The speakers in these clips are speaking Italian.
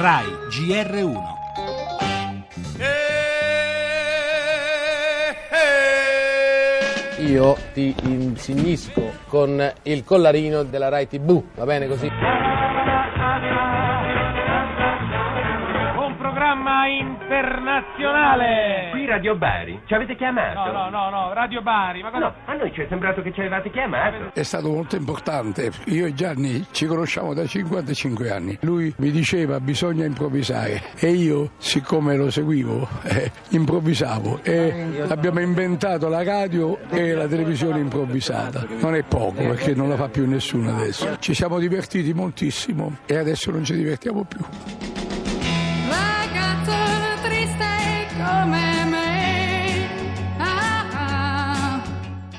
RAI GR1 Io ti insignisco con il collarino della Rai TV, va bene così? Programma internazionale! Qui Radio Bari, ci avete chiamato? No, no, no, no, Radio Bari, ma cosa... No, a noi ci è sembrato che ci avevate chiamato. È stato molto importante. Io e Gianni ci conosciamo da 55 anni. Lui mi diceva bisogna improvvisare e io, siccome lo seguivo, eh, improvvisavo e abbiamo inventato la radio e la televisione improvvisata. Non è poco perché non la fa più nessuno adesso. Ci siamo divertiti moltissimo e adesso non ci divertiamo più.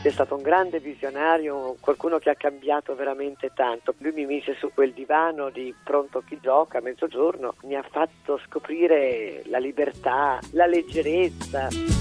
È stato un grande visionario, qualcuno che ha cambiato veramente tanto. Lui mi mise su quel divano di pronto chi gioca a mezzogiorno, mi ha fatto scoprire la libertà, la leggerezza.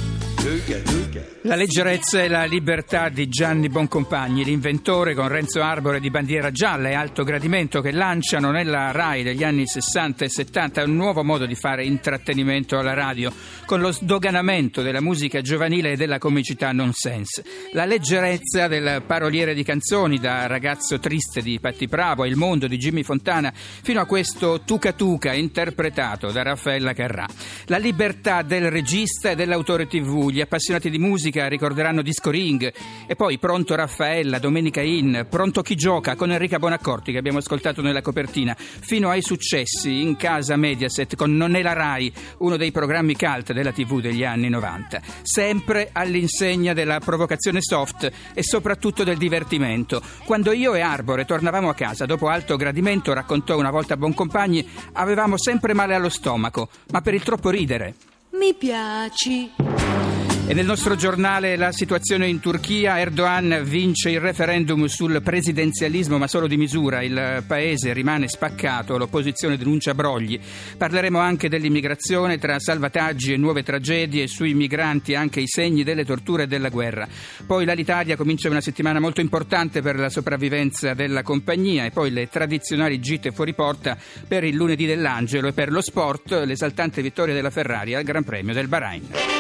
La leggerezza e la libertà di Gianni Boncompagni, l'inventore con Renzo Arbore di bandiera gialla e alto gradimento che lanciano nella RAI degli anni 60 e 70 un nuovo modo di fare intrattenimento alla radio, con lo sdoganamento della musica giovanile e della comicità nonsense. La leggerezza del paroliere di canzoni, da ragazzo triste di Patti Bravo e Il mondo di Jimmy Fontana, fino a questo Tuca Tuca interpretato da Raffaella Carrà. La libertà del regista e dell'autore TV, gli appassionati di musica ricorderanno Disco Ring e poi Pronto Raffaella, Domenica In, Pronto Chi Gioca con Enrica Bonaccorti che abbiamo ascoltato nella copertina, fino ai successi in casa Mediaset con Non è la Rai, uno dei programmi cult della TV degli anni 90. Sempre all'insegna della provocazione soft e soprattutto del divertimento. Quando io e Arbore tornavamo a casa dopo alto gradimento, raccontò una volta Boncompagni, avevamo sempre male allo stomaco, ma per il troppo ridere. Mi piaci. E nel nostro giornale la situazione in Turchia, Erdogan vince il referendum sul presidenzialismo ma solo di misura, il paese rimane spaccato, l'opposizione denuncia brogli. Parleremo anche dell'immigrazione tra salvataggi e nuove tragedie, sui migranti anche i segni delle torture e della guerra. Poi l'Alitalia comincia una settimana molto importante per la sopravvivenza della compagnia e poi le tradizionali gite fuori porta per il lunedì dell'Angelo e per lo sport l'esaltante vittoria della Ferrari al Gran Premio del Bahrain.